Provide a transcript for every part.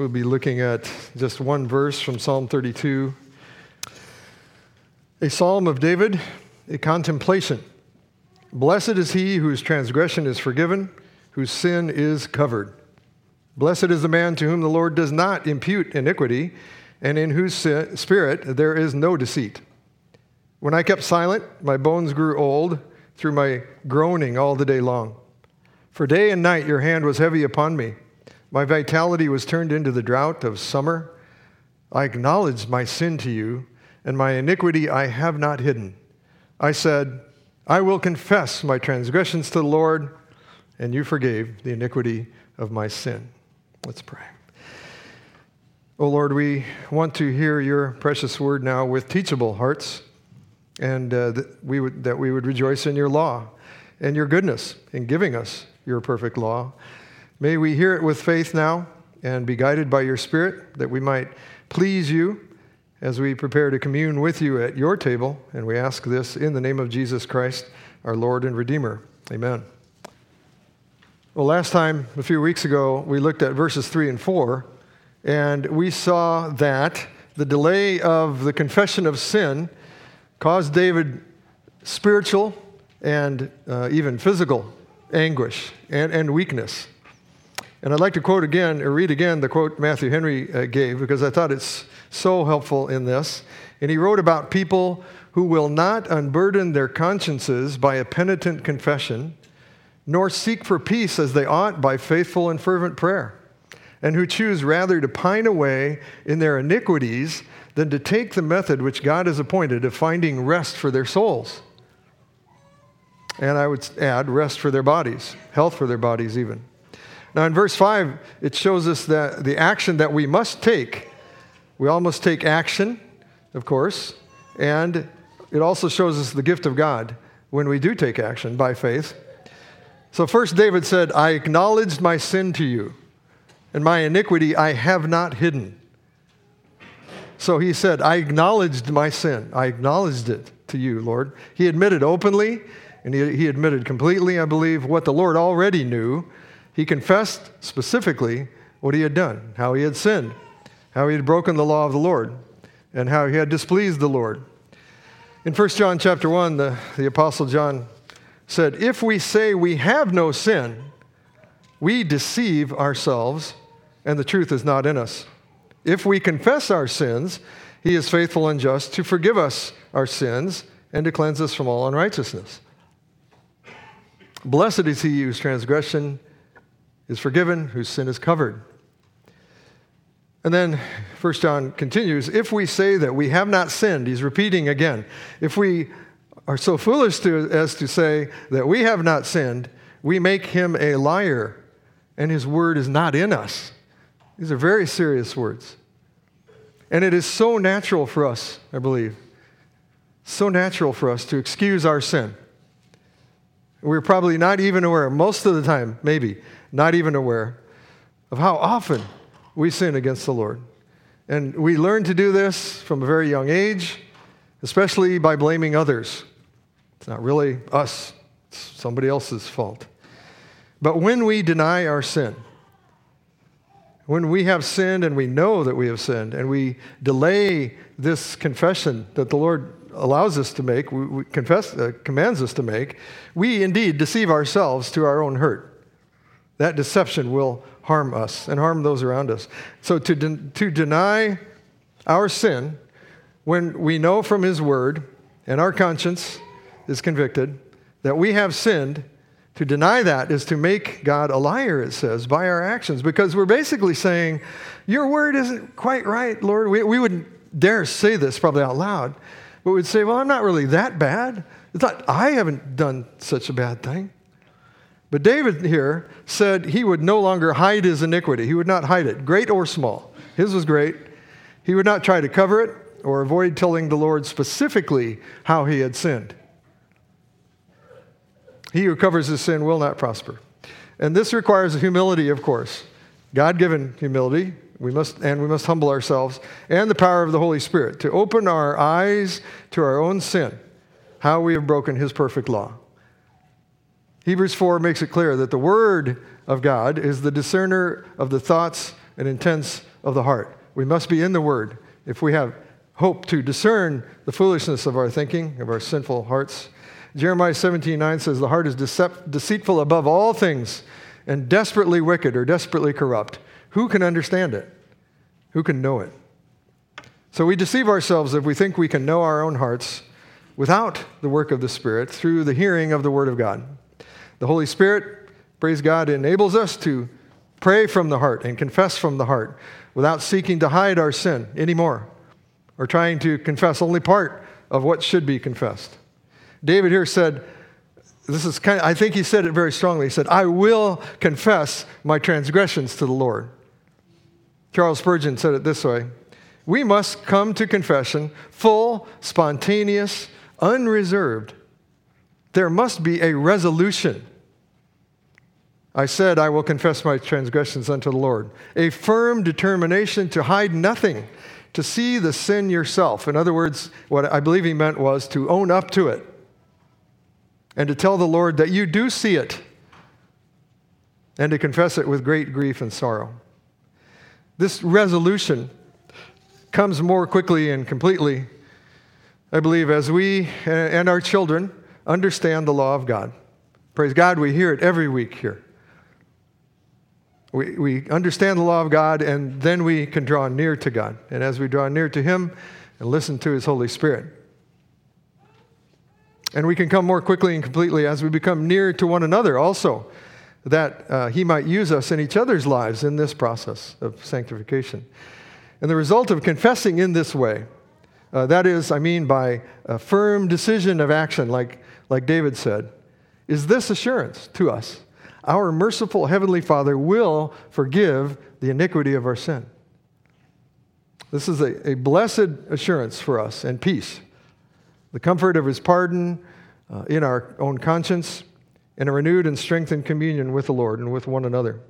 We'll be looking at just one verse from Psalm 32. A psalm of David, a contemplation. Blessed is he whose transgression is forgiven, whose sin is covered. Blessed is the man to whom the Lord does not impute iniquity, and in whose spirit there is no deceit. When I kept silent, my bones grew old through my groaning all the day long. For day and night your hand was heavy upon me. My vitality was turned into the drought of summer. I acknowledged my sin to you, and my iniquity I have not hidden. I said, I will confess my transgressions to the Lord, and you forgave the iniquity of my sin. Let's pray. Oh Lord, we want to hear your precious word now with teachable hearts, and uh, that, we would, that we would rejoice in your law and your goodness in giving us your perfect law. May we hear it with faith now and be guided by your Spirit that we might please you as we prepare to commune with you at your table. And we ask this in the name of Jesus Christ, our Lord and Redeemer. Amen. Well, last time, a few weeks ago, we looked at verses 3 and 4, and we saw that the delay of the confession of sin caused David spiritual and uh, even physical anguish and, and weakness. And I'd like to quote again, or read again, the quote Matthew Henry uh, gave because I thought it's so helpful in this. And he wrote about people who will not unburden their consciences by a penitent confession, nor seek for peace as they ought by faithful and fervent prayer, and who choose rather to pine away in their iniquities than to take the method which God has appointed of finding rest for their souls. And I would add, rest for their bodies, health for their bodies, even. Now, in verse 5, it shows us that the action that we must take. We all must take action, of course, and it also shows us the gift of God when we do take action by faith. So, first, David said, I acknowledged my sin to you, and my iniquity I have not hidden. So he said, I acknowledged my sin. I acknowledged it to you, Lord. He admitted openly, and he, he admitted completely, I believe, what the Lord already knew he confessed specifically what he had done, how he had sinned, how he had broken the law of the Lord, and how he had displeased the Lord. In 1 John chapter 1, the, the Apostle John said, If we say we have no sin, we deceive ourselves, and the truth is not in us. If we confess our sins, he is faithful and just to forgive us our sins and to cleanse us from all unrighteousness. Blessed is he whose transgression is forgiven, whose sin is covered. And then 1 John continues if we say that we have not sinned, he's repeating again, if we are so foolish to, as to say that we have not sinned, we make him a liar, and his word is not in us. These are very serious words. And it is so natural for us, I believe, so natural for us to excuse our sin. We're probably not even aware, most of the time, maybe, not even aware of how often we sin against the Lord. And we learn to do this from a very young age, especially by blaming others. It's not really us, it's somebody else's fault. But when we deny our sin, when we have sinned and we know that we have sinned, and we delay this confession that the Lord allows us to make, we, we confess, uh, commands us to make, we indeed deceive ourselves to our own hurt. That deception will harm us and harm those around us. So to, de- to deny our sin when we know from His Word and our conscience is convicted that we have sinned, to deny that is to make God a liar, it says, by our actions, because we're basically saying, Your word isn't quite right, Lord. We, we wouldn't dare say this probably out loud, but we'd say, Well, I'm not really that bad. It's not, I haven't done such a bad thing. But David here said he would no longer hide his iniquity. He would not hide it, great or small. His was great. He would not try to cover it or avoid telling the Lord specifically how he had sinned. He who covers his sin will not prosper. And this requires humility, of course. God given humility. We must, and we must humble ourselves and the power of the Holy Spirit to open our eyes to our own sin, how we have broken his perfect law. Hebrews 4 makes it clear that the Word of God is the discerner of the thoughts and intents of the heart. We must be in the Word if we have hope to discern the foolishness of our thinking, of our sinful hearts. Jeremiah 17 9 says, The heart is deceitful above all things and desperately wicked or desperately corrupt. Who can understand it? Who can know it? So we deceive ourselves if we think we can know our own hearts without the work of the Spirit through the hearing of the Word of God. The Holy Spirit, praise God, enables us to pray from the heart and confess from the heart without seeking to hide our sin anymore or trying to confess only part of what should be confessed. David here said, this is kind of, I think he said it very strongly. He said, I will confess my transgressions to the Lord. Charles Spurgeon said it this way We must come to confession full, spontaneous, unreserved. There must be a resolution. I said, I will confess my transgressions unto the Lord. A firm determination to hide nothing, to see the sin yourself. In other words, what I believe he meant was to own up to it and to tell the Lord that you do see it and to confess it with great grief and sorrow. This resolution comes more quickly and completely, I believe, as we and our children understand the law of God. Praise God, we hear it every week here. We, we understand the law of God, and then we can draw near to God. And as we draw near to Him and listen to His Holy Spirit, and we can come more quickly and completely as we become near to one another also, that uh, He might use us in each other's lives in this process of sanctification. And the result of confessing in this way, uh, that is, I mean, by a firm decision of action, like, like David said, is this assurance to us our merciful Heavenly Father will forgive the iniquity of our sin. This is a, a blessed assurance for us and peace the comfort of his pardon uh, in our own conscience, and a renewed and strengthened communion with the Lord and with one another.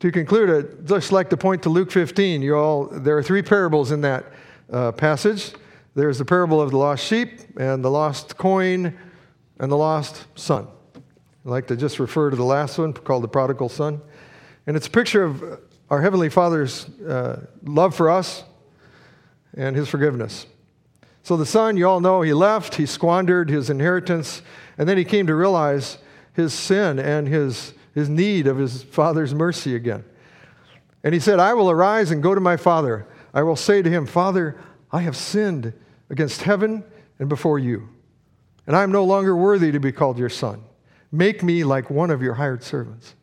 To conclude, I'd just like to point to Luke 15. You all, there are three parables in that uh, passage. There's the parable of the lost sheep and the lost coin and the lost son. I'd like to just refer to the last one called the prodigal son. And it's a picture of our Heavenly Father's uh, love for us and his forgiveness. So the son, you all know, he left, he squandered his inheritance, and then he came to realize his sin and his, his need of his father's mercy again. And he said, I will arise and go to my father. I will say to him, Father, I have sinned against heaven and before you, and I am no longer worthy to be called your son. Make me like one of your hired servants.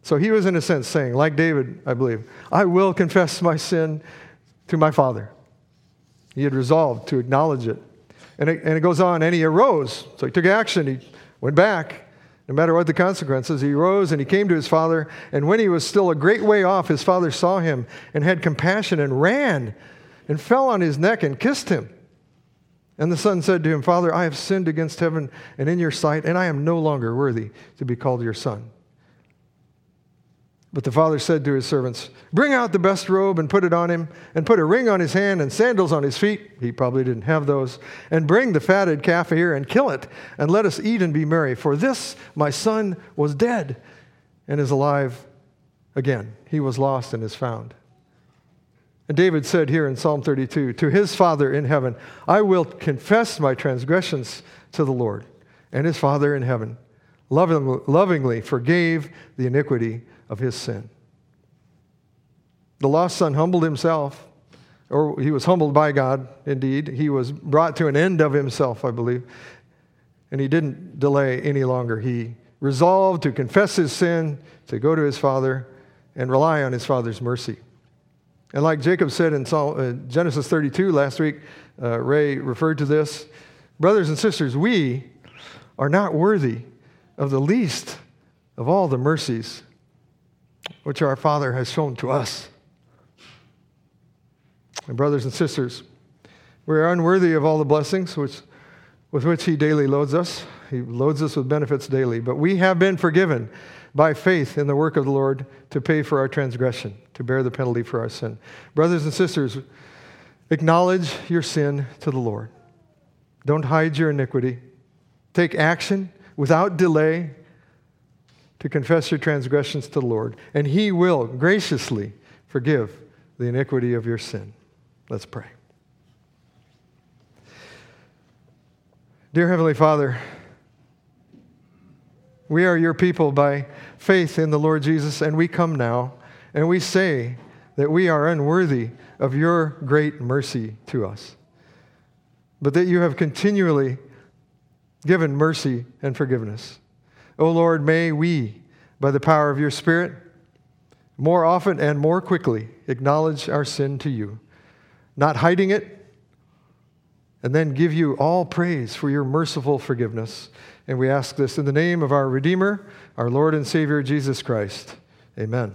So he was, in a sense, saying, like David, I believe, I will confess my sin to my father. He had resolved to acknowledge it. And it, and it goes on, and he arose. So he took action. He went back. No matter what the consequences, he rose and he came to his father. And when he was still a great way off, his father saw him and had compassion and ran and fell on his neck and kissed him. And the son said to him, Father, I have sinned against heaven and in your sight, and I am no longer worthy to be called your son. But the father said to his servants, Bring out the best robe and put it on him, and put a ring on his hand and sandals on his feet. He probably didn't have those. And bring the fatted calf here and kill it, and let us eat and be merry. For this my son was dead and is alive again. He was lost and is found. And David said here in Psalm 32 To his Father in heaven, I will confess my transgressions to the Lord. And his Father in heaven lovingly forgave the iniquity of his sin. The lost son humbled himself, or he was humbled by God, indeed. He was brought to an end of himself, I believe. And he didn't delay any longer. He resolved to confess his sin, to go to his father, and rely on his father's mercy. And like Jacob said in uh, Genesis 32 last week, uh, Ray referred to this. Brothers and sisters, we are not worthy of the least of all the mercies which our Father has shown to us. And brothers and sisters, we are unworthy of all the blessings which, with which He daily loads us. He loads us with benefits daily. But we have been forgiven by faith in the work of the Lord to pay for our transgression, to bear the penalty for our sin. Brothers and sisters, acknowledge your sin to the Lord. Don't hide your iniquity. Take action without delay to confess your transgressions to the Lord, and He will graciously forgive the iniquity of your sin. Let's pray. Dear Heavenly Father, we are your people by faith in the Lord Jesus, and we come now and we say that we are unworthy of your great mercy to us, but that you have continually given mercy and forgiveness. O oh Lord, may we, by the power of your Spirit, more often and more quickly acknowledge our sin to you, not hiding it, and then give you all praise for your merciful forgiveness. And we ask this in the name of our Redeemer, our Lord and Savior, Jesus Christ. Amen.